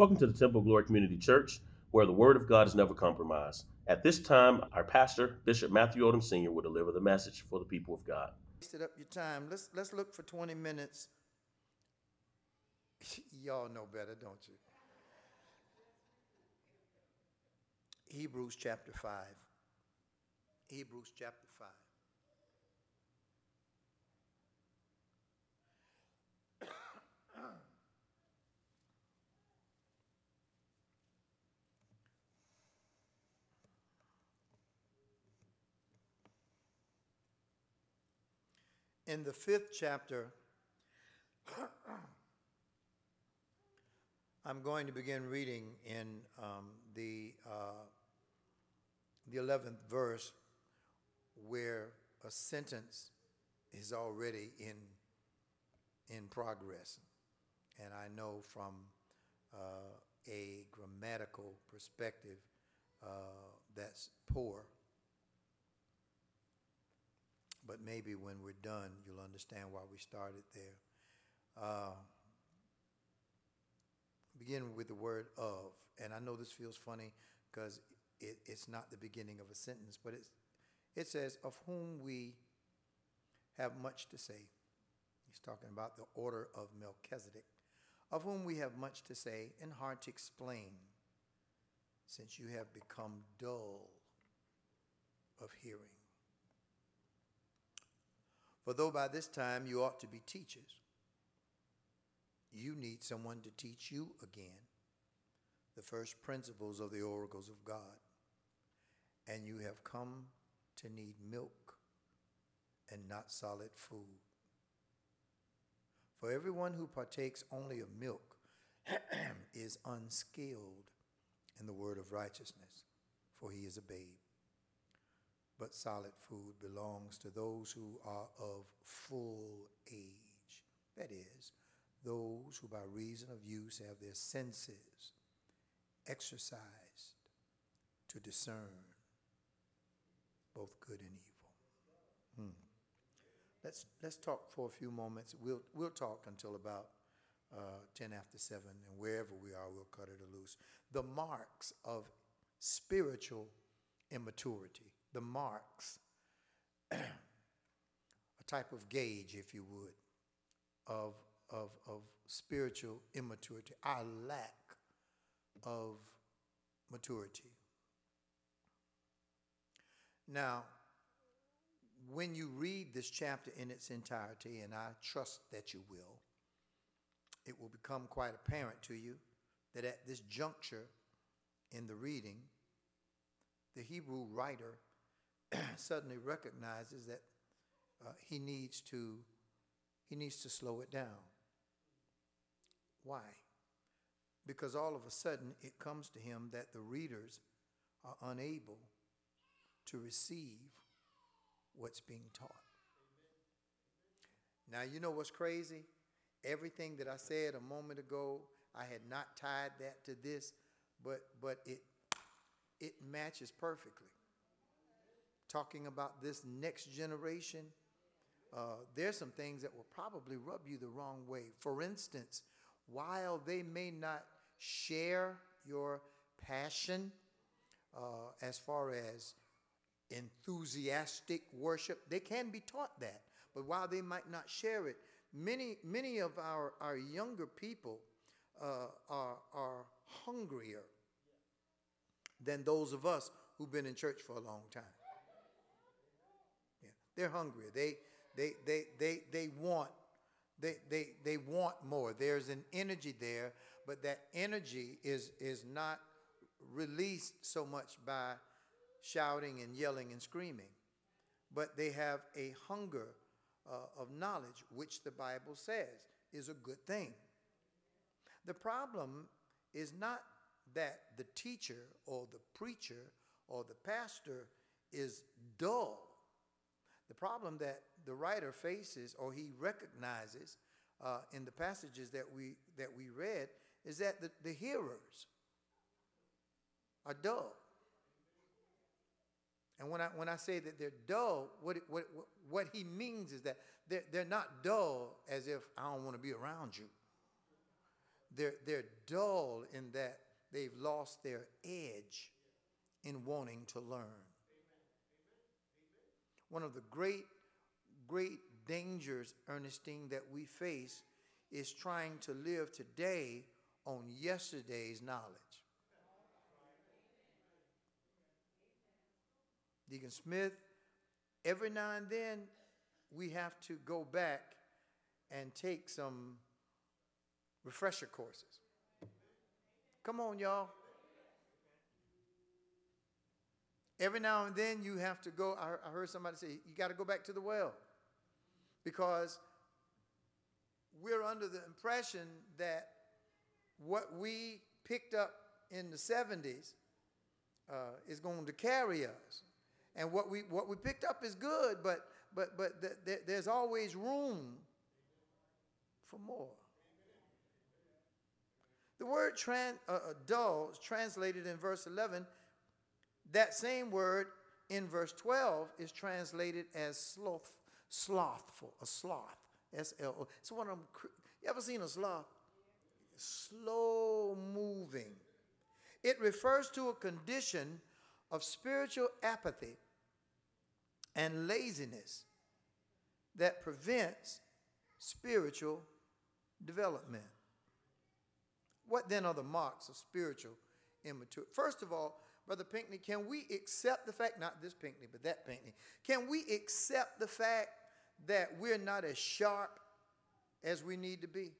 Welcome to the Temple of Glory Community Church, where the Word of God is never compromised. At this time, our pastor, Bishop Matthew Odum Sr., will deliver the message for the people of God. wasted up your time. Let's let's look for 20 minutes. Y'all know better, don't you? Hebrews chapter 5. Hebrews chapter 5. In the fifth chapter, I'm going to begin reading in um, the uh, the eleventh verse, where a sentence is already in in progress, and I know from uh, a grammatical perspective uh, that's poor. But maybe when we're done, you'll understand why we started there. Uh, begin with the word of. And I know this feels funny because it, it's not the beginning of a sentence, but it's, it says, Of whom we have much to say. He's talking about the order of Melchizedek, of whom we have much to say and hard to explain, since you have become dull of hearing. For though by this time you ought to be teachers, you need someone to teach you again the first principles of the oracles of God. And you have come to need milk and not solid food. For everyone who partakes only of milk is unskilled in the word of righteousness, for he is a babe but solid food belongs to those who are of full age. That is, those who by reason of use have their senses exercised to discern both good and evil. Hmm. Let's, let's talk for a few moments. We'll, we'll talk until about uh, 10 after 7, and wherever we are, we'll cut it loose. The marks of spiritual immaturity the marks, a type of gauge, if you would, of, of, of spiritual immaturity, our lack of maturity. Now, when you read this chapter in its entirety, and I trust that you will, it will become quite apparent to you that at this juncture in the reading, the Hebrew writer suddenly recognizes that uh, he needs to he needs to slow it down. Why? Because all of a sudden it comes to him that the readers are unable to receive what's being taught. Now, you know what's crazy? Everything that I said a moment ago, I had not tied that to this, but but it it matches perfectly talking about this next generation, uh, there's some things that will probably rub you the wrong way. For instance, while they may not share your passion uh, as far as enthusiastic worship, they can be taught that. But while they might not share it, many, many of our, our younger people uh, are, are hungrier than those of us who've been in church for a long time. They're hungry. They, they, they, they, they want they, they, they want more. There's an energy there, but that energy is, is not released so much by shouting and yelling and screaming, but they have a hunger uh, of knowledge, which the Bible says is a good thing. The problem is not that the teacher or the preacher or the pastor is dull the problem that the writer faces or he recognizes uh, in the passages that we, that we read is that the, the hearers are dull. And when I, when I say that they're dull, what, what, what he means is that they're, they're not dull as if I don't want to be around you. they're, they're dull in that they've lost their edge in wanting to learn. One of the great, great dangers, Ernestine, that we face is trying to live today on yesterday's knowledge. Deacon Smith, every now and then we have to go back and take some refresher courses. Come on, y'all. Every now and then you have to go. I, heard somebody say, you got to go back to the well because we're under the impression that what we picked up in the 70s uh, is going to carry us. And what we, what we picked up is good, but, but, but th- th- there's always room for more. The word tran- uh, dull translated in verse 11. That same word in verse 12 is translated as sloth, slothful, a sloth. S L O. It's one of them. You ever seen a sloth? Slow moving. It refers to a condition of spiritual apathy and laziness that prevents spiritual development. What then are the marks of spiritual immaturity? First of all, Brother Pinckney, can we accept the fact, not this Pinckney, but that Pinckney, can we accept the fact that we're not as sharp as we need to be?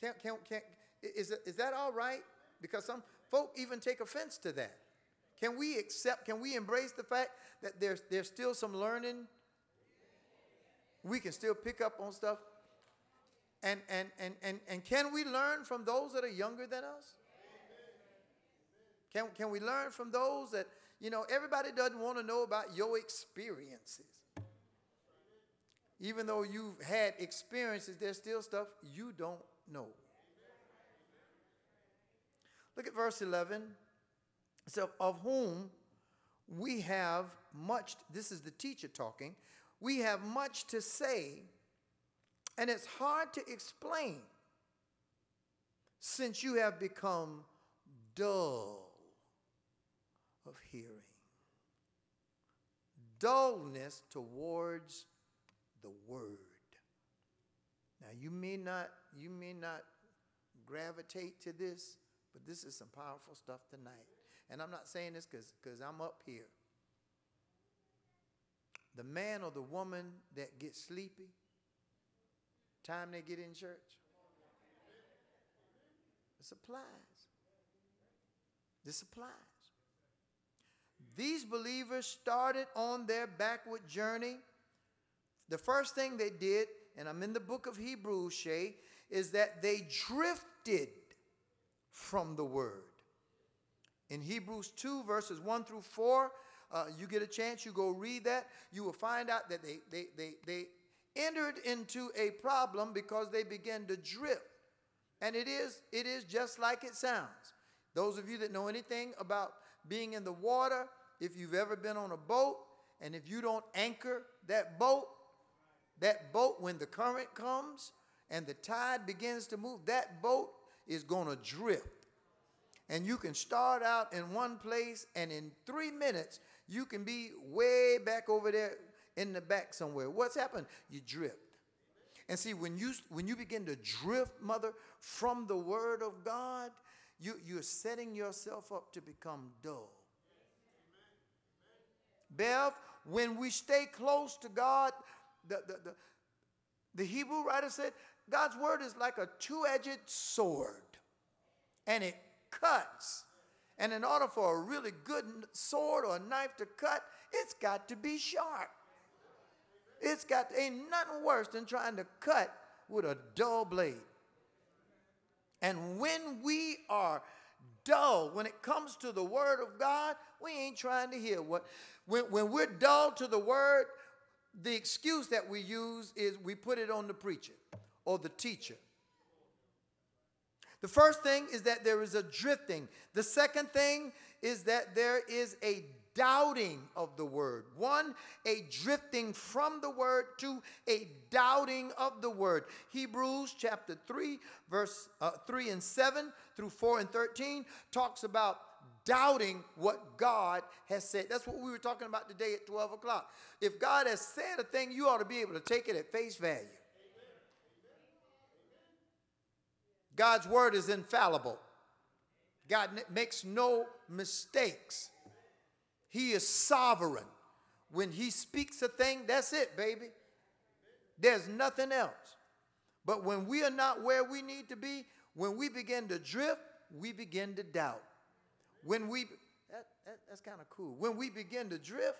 Can, can, can, is, is that all right? Because some folk even take offense to that. Can we accept, can we embrace the fact that there's, there's still some learning? We can still pick up on stuff. And, and, and, and, and can we learn from those that are younger than us? Can, can we learn from those that, you know, everybody doesn't want to know about your experiences. Even though you've had experiences, there's still stuff you don't know. Look at verse 11. So, of whom we have much, this is the teacher talking, we have much to say, and it's hard to explain since you have become dull of hearing. Dullness towards the word. Now you may not you may not gravitate to this, but this is some powerful stuff tonight. And I'm not saying this because I'm up here. The man or the woman that gets sleepy, time they get in church, the supplies. The supplies. These believers started on their backward journey. The first thing they did, and I'm in the book of Hebrews, Shay, is that they drifted from the word. In Hebrews 2, verses 1 through 4, uh, you get a chance, you go read that, you will find out that they, they, they, they entered into a problem because they began to drift. And it is, it is just like it sounds. Those of you that know anything about being in the water, if you've ever been on a boat, and if you don't anchor that boat, that boat, when the current comes and the tide begins to move, that boat is going to drift. And you can start out in one place, and in three minutes, you can be way back over there in the back somewhere. What's happened? You drift. And see, when you when you begin to drift, mother, from the word of God, you, you're setting yourself up to become dull. Bev, when we stay close to God, the, the, the, the Hebrew writer said, God's word is like a two edged sword, and it cuts. And in order for a really good sword or knife to cut, it's got to be sharp. It's got ain't nothing worse than trying to cut with a dull blade. And when we are dull when it comes to the word of God, we ain't trying to hear what. When, when we're dull to the word, the excuse that we use is we put it on the preacher or the teacher. The first thing is that there is a drifting. The second thing is that there is a doubting of the word. One, a drifting from the word. Two, a doubting of the word. Hebrews chapter 3, verse uh, 3 and 7 through 4 and 13 talks about doubting what God has said. That's what we were talking about today at 12 o'clock. If God has said a thing, you ought to be able to take it at face value. God's word is infallible. God makes no mistakes. He is sovereign. When He speaks a thing, that's it, baby. There's nothing else. But when we are not where we need to be, when we begin to drift, we begin to doubt. When we, that, that, that's kind of cool. When we begin to drift,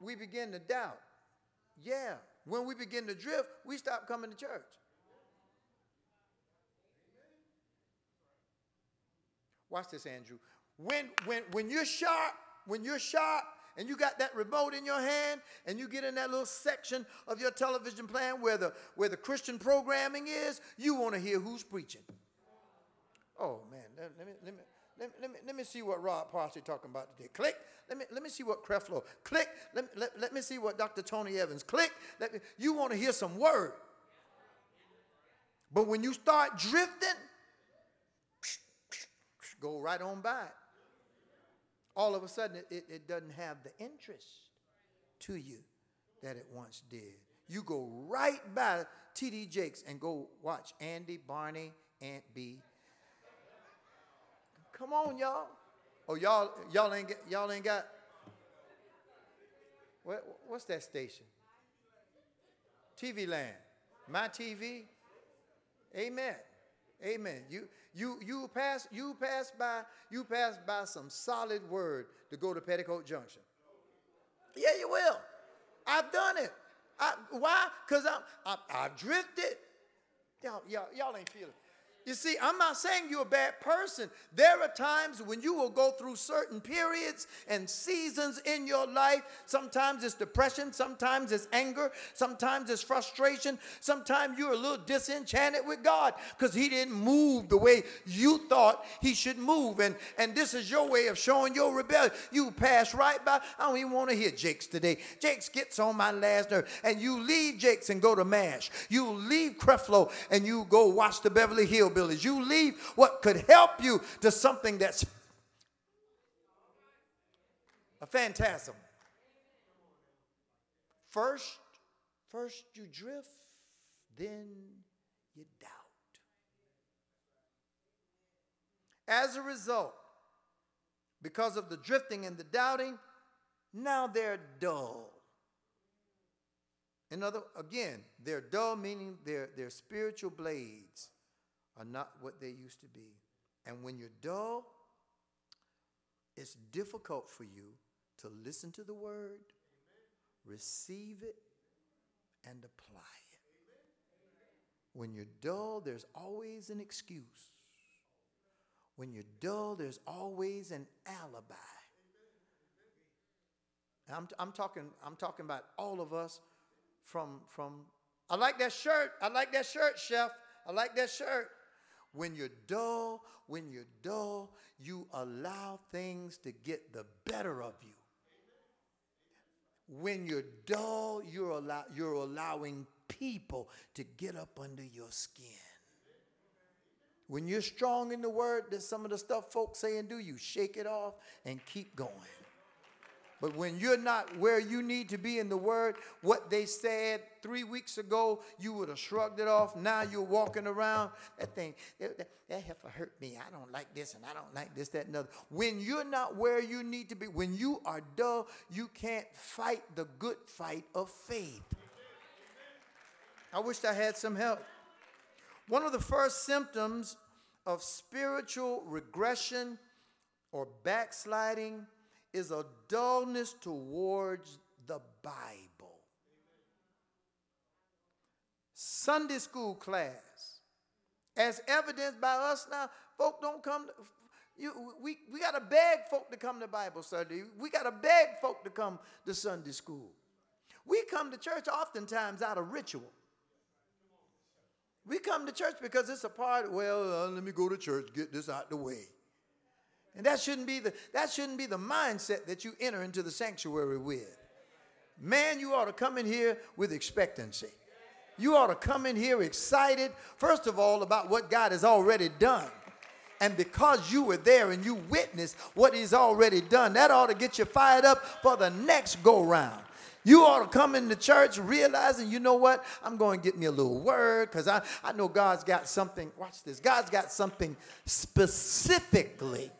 we begin to doubt. Yeah. When we begin to drift, we stop coming to church. Watch this, Andrew. When, when, when you're sharp, when you're sharp and you got that remote in your hand and you get in that little section of your television plan where the, where the Christian programming is, you want to hear who's preaching. Oh, man. Let, let me, let, me, let, let, me, let me see what Rod Parsley talking about today. Click. Let me, let me see what Creflo. Click. Let, let, let me see what Dr. Tony Evans. Click. Let me, you want to hear some word. But when you start drifting, go right on by it. All of a sudden, it, it, doesn't have the interest to you that it once did. You go right by T.D. Jakes and go watch Andy, Barney, Aunt Bee. Come on, y'all. Oh, y'all, y'all ain't, y'all ain't got. What, what's that station? TV Land. My TV. Amen. Amen. You you you pass you pass by you pass by some solid word to go to Petticoat Junction. Yeah, you will. I've done it. I, why? Because I'm I, I've drifted. Y'all, y'all, y'all ain't feeling. You see, I'm not saying you're a bad person. There are times when you will go through certain periods and seasons in your life. Sometimes it's depression, sometimes it's anger, sometimes it's frustration, sometimes you're a little disenchanted with God because He didn't move the way you thought He should move. And, and this is your way of showing your rebellion. You pass right by. I don't even want to hear Jakes today. Jakes gets on my last nerve. And you leave Jakes and go to MASH. You leave Creflo and you go watch the Beverly Hills hillbillies. You leave what could help you to something that's a phantasm. First, first you drift, then you doubt. As a result, because of the drifting and the doubting, now they're dull. In other, again, they're dull, meaning they're, they're spiritual blades are not what they used to be. And when you're dull, it's difficult for you to listen to the word, receive it, and apply it. When you're dull, there's always an excuse. When you're dull, there's always an alibi. I'm, I'm, talking, I'm talking about all of us from, from, I like that shirt. I like that shirt, chef. I like that shirt. When you're dull, when you're dull, you allow things to get the better of you. When you're dull, you're, allow, you're allowing people to get up under your skin. When you're strong in the word, there's some of the stuff folks say and do, you shake it off and keep going. But when you're not where you need to be in the word, what they said three weeks ago, you would have shrugged it off. Now you're walking around. That thing, that, that, that heifer hurt me. I don't like this and I don't like this, that, and other. When you're not where you need to be, when you are dull, you can't fight the good fight of faith. I wish I had some help. One of the first symptoms of spiritual regression or backsliding is a dullness towards the Bible. Sunday school class, as evidenced by us now, folk don't come. To, you, we we got to beg folk to come to Bible study. We got to beg folk to come to Sunday school. We come to church oftentimes out of ritual. We come to church because it's a part, well, uh, let me go to church, get this out the way. And that shouldn't be the that shouldn't be the mindset that you enter into the sanctuary with. Man, you ought to come in here with expectancy. You ought to come in here excited, first of all, about what God has already done. And because you were there and you witnessed what He's already done, that ought to get you fired up for the next go round. You ought to come into church realizing, you know what? I'm going to get me a little word because I, I know God's got something. Watch this. God's got something specifically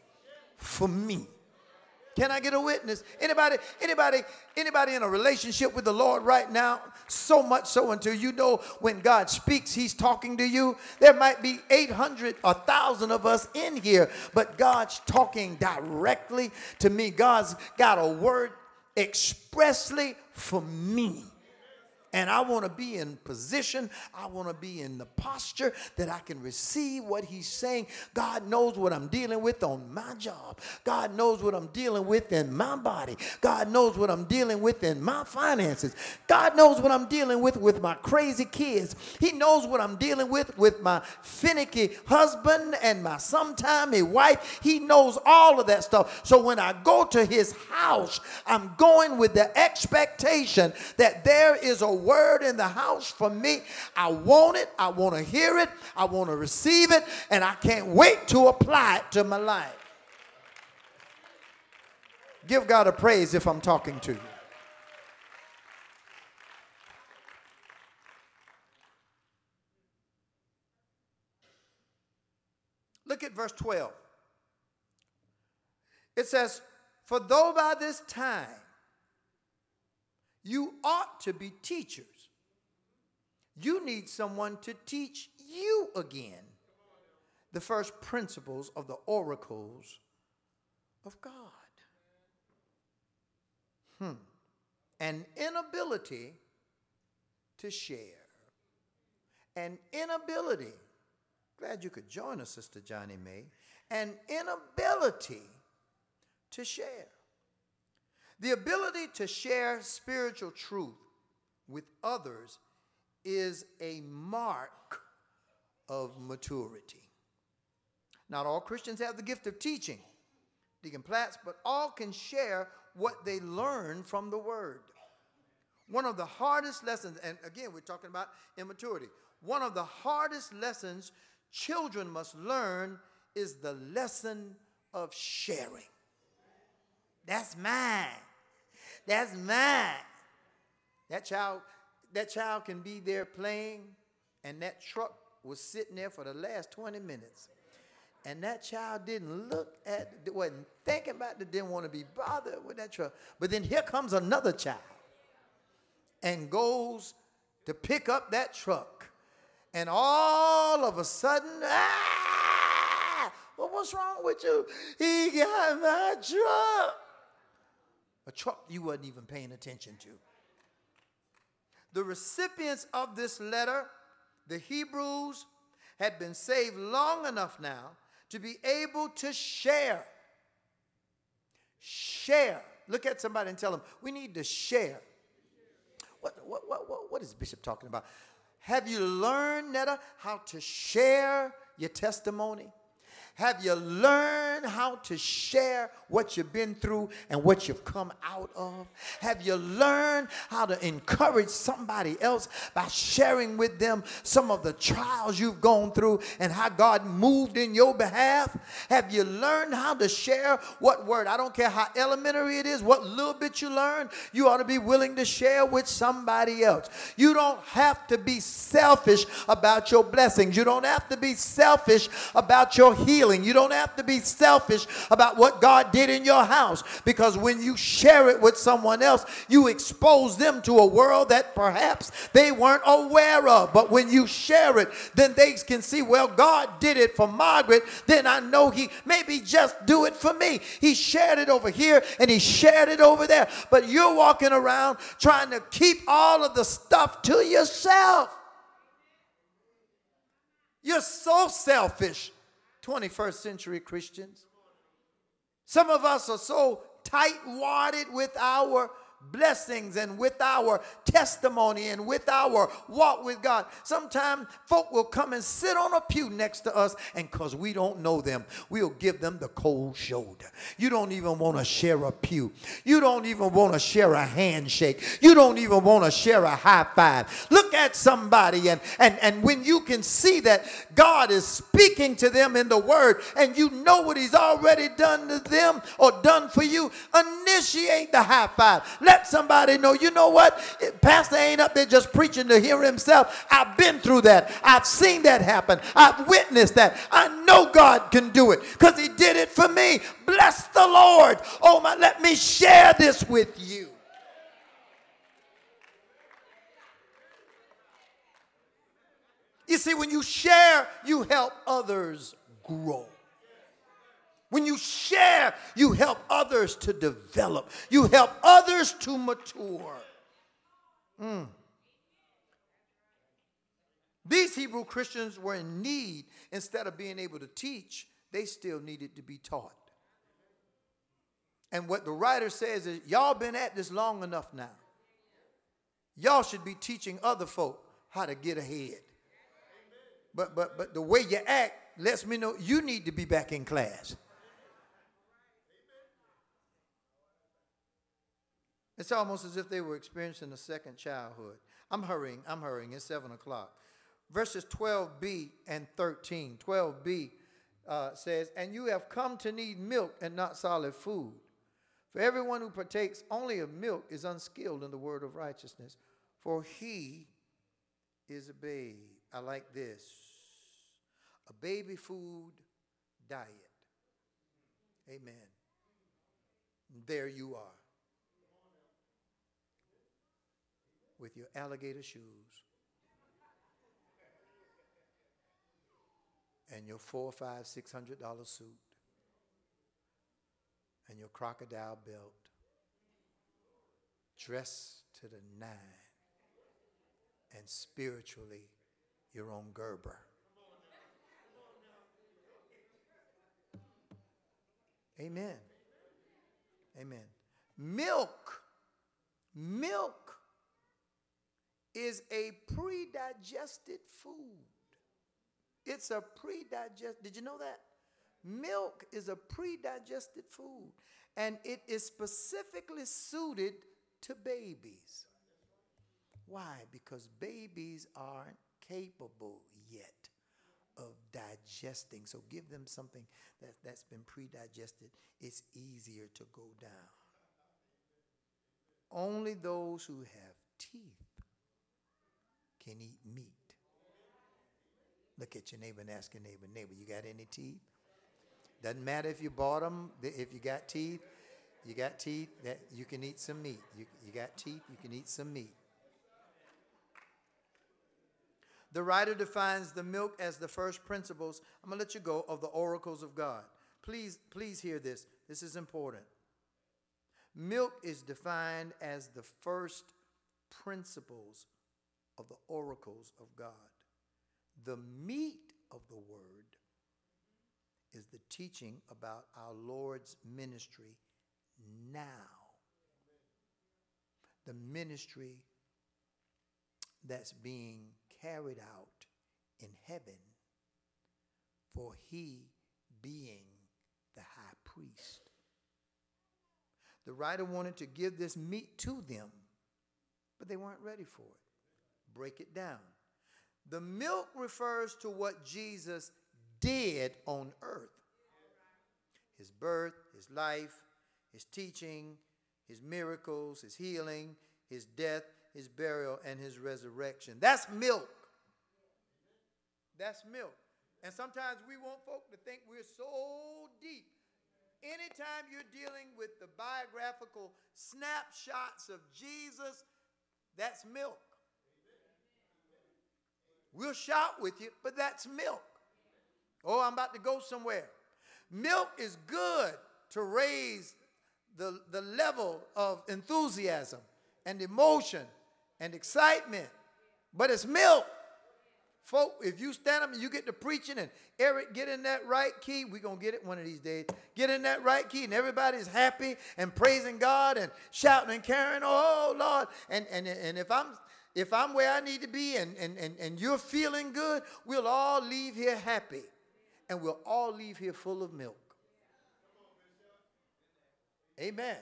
for me. Can I get a witness? Anybody, anybody, anybody in a relationship with the Lord right now? So much so until you know when God speaks, He's talking to you. There might be 800 or 1,000 of us in here, but God's talking directly to me. God's got a word expressly for me. And I want to be in position. I want to be in the posture that I can receive what he's saying. God knows what I'm dealing with on my job. God knows what I'm dealing with in my body. God knows what I'm dealing with in my finances. God knows what I'm dealing with with my crazy kids. He knows what I'm dealing with with my finicky husband and my sometimey wife. He knows all of that stuff. So when I go to his house, I'm going with the expectation that there is a word in the house for me. I want it. I want to hear it. I want to receive it. And I can't wait to apply it to my life. Give God a praise if I'm talking to you. Look at verse 12. It says, For though by this time you ought to be teachers. You need someone to teach you again the first principles of the oracles of God. Hmm. An inability to share. An inability. Glad you could join us, Sister Johnny May. An inability to share. The ability to share spiritual truth with others is a mark of maturity. Not all Christians have the gift of teaching, Deacon Platts, but all can share what they learn from the Word. One of the hardest lessons, and again, we're talking about immaturity. One of the hardest lessons children must learn is the lesson of sharing. That's mine. That's mine. That child, that child can be there playing, and that truck was sitting there for the last 20 minutes. And that child didn't look at, wasn't thinking about it, didn't want to be bothered with that truck. But then here comes another child and goes to pick up that truck. And all of a sudden, ah, well, what's wrong with you? He got my truck a truck you wasn't even paying attention to. The recipients of this letter, the Hebrews, had been saved long enough now to be able to share. Share. Look at somebody and tell them, we need to share. What, what, what, what is Bishop talking about? Have you learned, Netta, how to share your testimony? Have you learned how to share what you've been through and what you've come out of? Have you learned how to encourage somebody else by sharing with them some of the trials you've gone through and how God moved in your behalf? Have you learned how to share what word? I don't care how elementary it is, what little bit you learn, you ought to be willing to share with somebody else. You don't have to be selfish about your blessings. You don't have to be selfish about your healing healing. You don't have to be selfish about what God did in your house because when you share it with someone else, you expose them to a world that perhaps they weren't aware of. But when you share it, then they can see, well, God did it for Margaret, then I know He maybe just do it for me. He shared it over here and He shared it over there. But you're walking around trying to keep all of the stuff to yourself. You're so selfish. 21st century Christians. Some of us are so tight wadded with our blessings and with our testimony and with our walk with God. Sometimes folk will come and sit on a pew next to us, and because we don't know them, we'll give them the cold shoulder. You don't even want to share a pew. You don't even want to share a handshake. You don't even want to share a high five. Look at somebody, and, and, and when you can see that God is speaking to them in the word, and you know what He's already done to them or done for you, initiate the high five. Let somebody know, you know what? Eh, pastor ain't up there just preaching to hear himself. I've been through that. I've seen that happen. I've witnessed that. I know God can do it because he did it for me. Bless the Lord. Oh my, let me share this with you. You see, when you share, you help others grow. When you share, you help others to develop, you help others to mature. Mm. These Hebrew Christians were in need, instead of being able to teach, they still needed to be taught. And what the writer says is, y'all been at this long enough now. Y'all should be teaching other folk how to get ahead. But but but the way you act lets me know you need to be back in class. It's almost as if they were experiencing a second childhood. I'm hurrying, I'm hurrying. It's 7 o'clock. Verses 12b and 13. 12b uh, says, And you have come to need milk and not solid food. For everyone who partakes only of milk is unskilled in the word of righteousness, for he is a babe. I like this a baby food diet. Amen. There you are. With your alligator shoes and your four, five, six hundred dollar suit and your crocodile belt, dressed to the nine, and spiritually your own Gerber. Amen. Amen. Milk, milk is a pre-digested food. It's a pre-digested. Did you know that? Milk is a pre-digested food and it is specifically suited to babies. Why? Because babies aren't capable yet of digesting. So give them something that, that's been pre-digested. It's easier to go down. Only those who have teeth can eat meat. Look at your neighbor and ask your neighbor, neighbor, you got any teeth? Doesn't matter if you bought them, if you got teeth, you got teeth, that you can eat some meat. You, you got teeth, you can eat some meat. The writer defines the milk as the first principles. I'm going to let you go of the oracles of God. Please, please hear this. This is important. Milk is defined as the first principles of the oracles of God. The meat of the word is the teaching about our Lord's ministry now. The ministry that's being carried out in heaven for he being the high priest. The writer wanted to give this meat to them, but they weren't ready for it break it down. The milk refers to what Jesus did on earth his birth, his life, his teaching, his miracles, his healing, his death, his burial, and his resurrection. That's milk. That's milk. And sometimes we want folk to think we're so deep. Anytime you're dealing with the biographical snapshots of Jesus, that's milk. We'll shout with you, but that's milk. Oh, I'm about to go somewhere. Milk is good to raise the, the level of enthusiasm and emotion and excitement, but it's milk. Folk, if you stand up and you get to preaching and Eric get in that right key, we're going to get it one of these days. Get in that right key and everybody's happy and praising God and shouting and carrying, oh Lord. And, and, and if I'm if I'm where I need to be and, and, and, and you're feeling good, we'll all leave here happy. And we'll all leave here full of milk. Amen.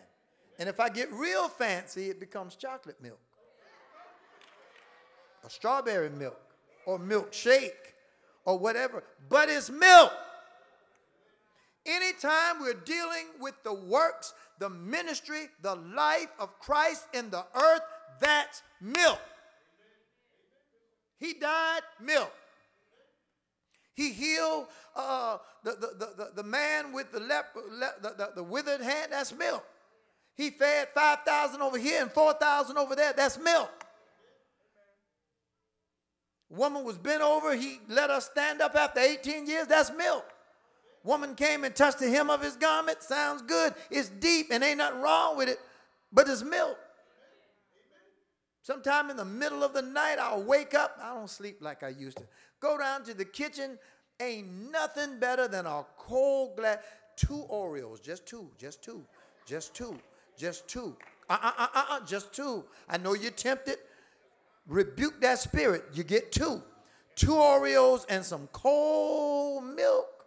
And if I get real fancy, it becomes chocolate milk, or strawberry milk, or milkshake, or whatever. But it's milk. Anytime we're dealing with the works, the ministry, the life of Christ in the earth, that's milk. He died, milk. He healed uh, the, the, the, the, man with the, lep, le, the, the, the withered hand, that's milk. He fed 5,000 over here and 4,000 over there, that's milk. Woman was bent over, he let her stand up after 18 years, that's milk. Woman came and touched the hem of his garment, sounds good, it's deep and ain't nothing wrong with it, but it's milk. Sometime in the middle of the night, I'll wake up. I don't sleep like I used to. Go down to the kitchen. Ain't nothing better than a cold glass. Two Oreos, just two, just two, just two, just two. Uh uh uh uh, uh just two. I know you're tempted. Rebuke that spirit. You get two. Two Oreos and some cold milk.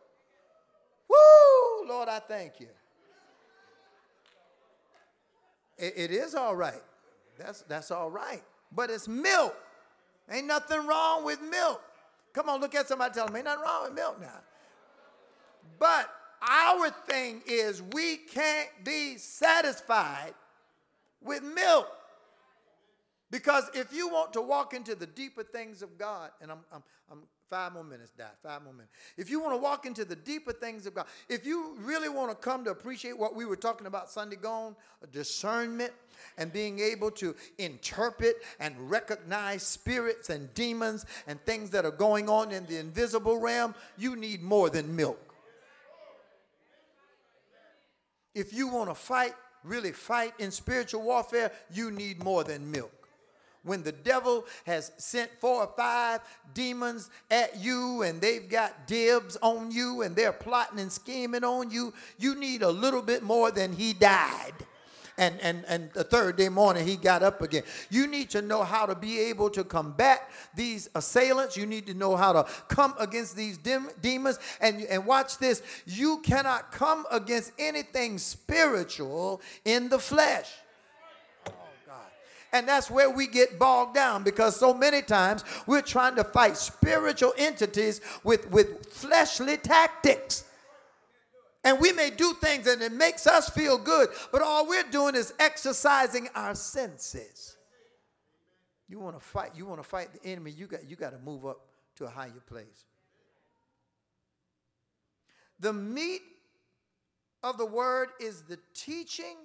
Woo! Lord, I thank you. it, it is all right. That's, that's all right. But it's milk. Ain't nothing wrong with milk. Come on, look at somebody tell them, ain't nothing wrong with milk now. But our thing is we can't be satisfied with milk. Because if you want to walk into the deeper things of God, and I'm, I'm, I'm five more minutes, Dad, five more minutes. If you want to walk into the deeper things of God, if you really want to come to appreciate what we were talking about Sunday gone, uh, discernment, and being able to interpret and recognize spirits and demons and things that are going on in the invisible realm, you need more than milk. If you want to fight, really fight in spiritual warfare, you need more than milk when the devil has sent four or five demons at you and they've got dibs on you and they're plotting and scheming on you, you need a little bit more than he died and, and, and the third day morning he got up again. You need to know how to be able to combat these assailants. You need to know how to come against these demons. And, and watch this you cannot come against anything spiritual in the flesh. And that's where we get bogged down because so many times we're trying to fight spiritual entities with, with fleshly tactics. And we may do things and it makes us feel good, but all we're doing is exercising our senses. You want to fight, you want to fight the enemy, you got you got to move up to a higher place. The meat of the word is the teaching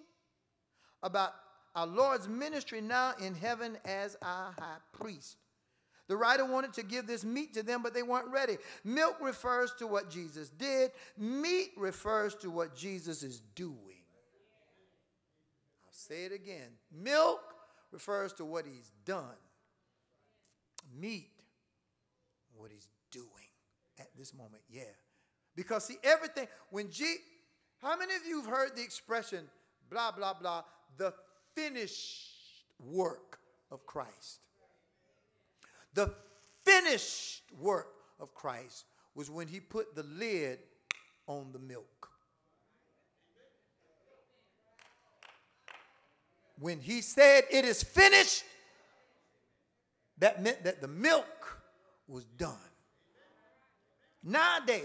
about our Lord's ministry now in heaven as our high priest. The writer wanted to give this meat to them, but they weren't ready. Milk refers to what Jesus did, meat refers to what Jesus is doing. I'll say it again. Milk refers to what he's done, meat, what he's doing at this moment. Yeah. Because, see, everything, when G, how many of you have heard the expression, blah, blah, blah, the finished work of Christ? The finished work of Christ was when he put the lid on the milk. When he said, It is finished, that meant that the milk was done. Nowadays,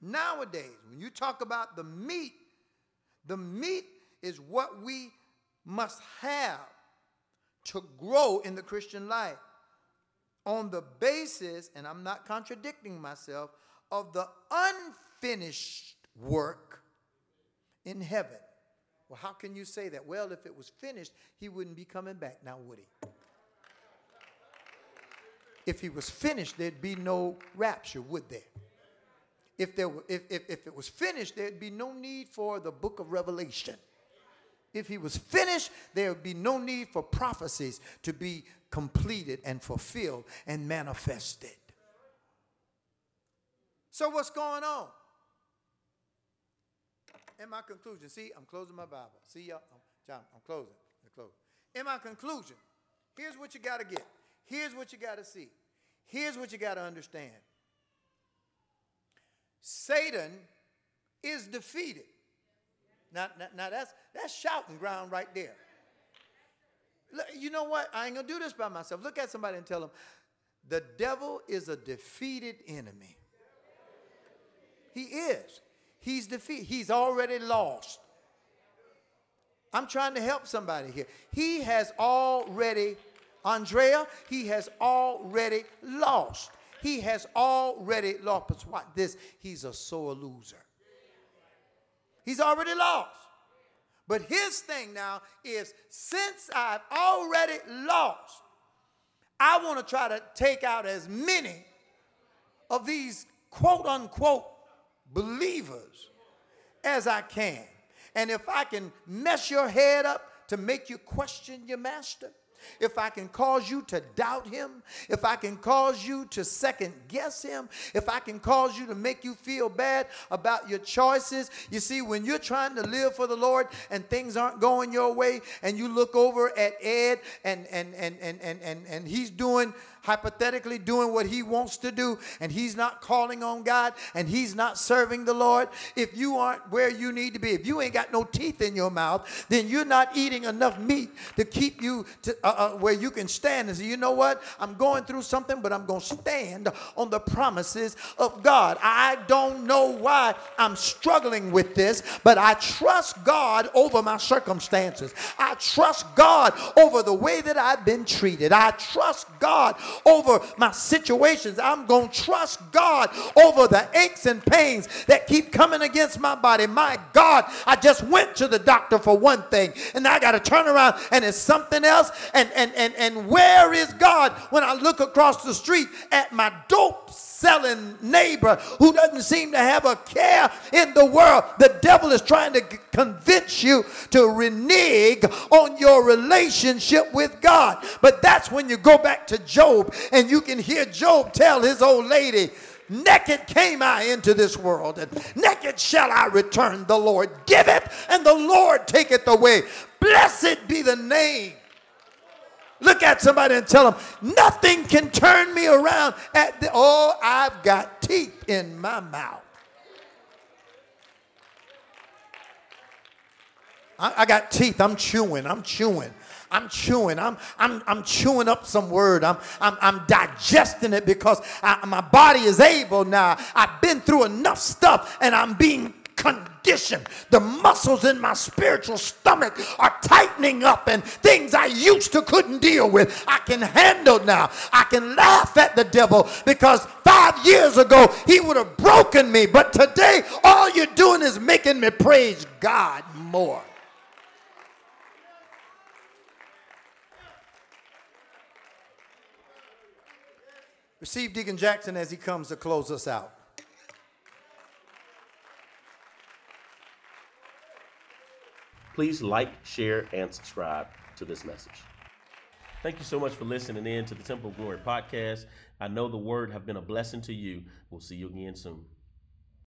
nowadays, when you talk about the meat, the meat is what we must have to grow in the Christian life on the basis, and I'm not contradicting myself, of the unfinished work in heaven. Well, how can you say that? Well, if it was finished, he wouldn't be coming back now, would he? If he was finished, there'd be no rapture, would there? If, there were, if, if, if it was finished, there'd be no need for the book of Revelation. If he was finished, there would be no need for prophecies to be completed and fulfilled and manifested. So, what's going on? In my conclusion, see, I'm closing my Bible. See, y'all, John, I'm closing. I'm closing. In my conclusion, here's what you got to get. Here's what you got to see. Here's what you got to understand. Satan is defeated. Now, now, now, that's, that's shouting ground right there. Look, you know what? I ain't going to do this by myself. Look at somebody and tell them, the devil is a defeated enemy. He is. He's defeated. He's already lost. I'm trying to help somebody here. He has already, Andrea, he has already lost. He has already lost. But watch this, he's a sore loser. He's already lost. But his thing now is since I've already lost, I want to try to take out as many of these quote unquote believers as I can. And if I can mess your head up to make you question your master, if I can cause you to doubt him, if I can cause you to second guess him, if I can cause you to make you feel bad about your choices. You see, when you're trying to live for the Lord and things aren't going your way, and you look over at Ed and and and and and and, and he's doing hypothetically doing what he wants to do and he's not calling on God and he's not serving the Lord, if you aren't where you need to be, if you ain't got no teeth in your mouth, then you're not eating enough meat to keep you to uh, uh, where you can stand and say, you know what? I'm going through something, but I'm going to stand on the promises of God. I don't know why I'm struggling with this, but I trust God over my circumstances. I trust God over the way that I've been treated. I trust God over my situations. I'm going to trust God over the aches and pains that keep coming against my body. My God, I just went to the doctor for one thing and I got to turn around and it's something else. And, and, and, and where is God when I look across the street at my dope selling neighbor who doesn't seem to have a care in the world. The devil is trying to convince you to renege on your relationship with God. But that's when you go back to Job and you can hear Job tell his old lady, Naked came I into this world, and naked shall I return. The Lord giveth, and the Lord taketh away. Blessed be the name Look at somebody and tell them, nothing can turn me around at the, oh, I've got teeth in my mouth. I, I got teeth. I'm chewing. I'm chewing. I'm chewing. I'm, I'm, I'm chewing up some word. I'm, I'm, I'm digesting it because I, my body is able now. I've been through enough stuff and I'm being condition. The muscles in my spiritual stomach are tightening up, and things I used to couldn't deal with, I can handle now. I can laugh at the devil because five years ago he would have broken me, but today all you're doing is making me praise God more. Receive Deacon Jackson as he comes to close us out. Please like, share, and subscribe to this message. Thank you so much for listening in to the Temple of Glory podcast. I know the word have been a blessing to you. We'll see you again soon.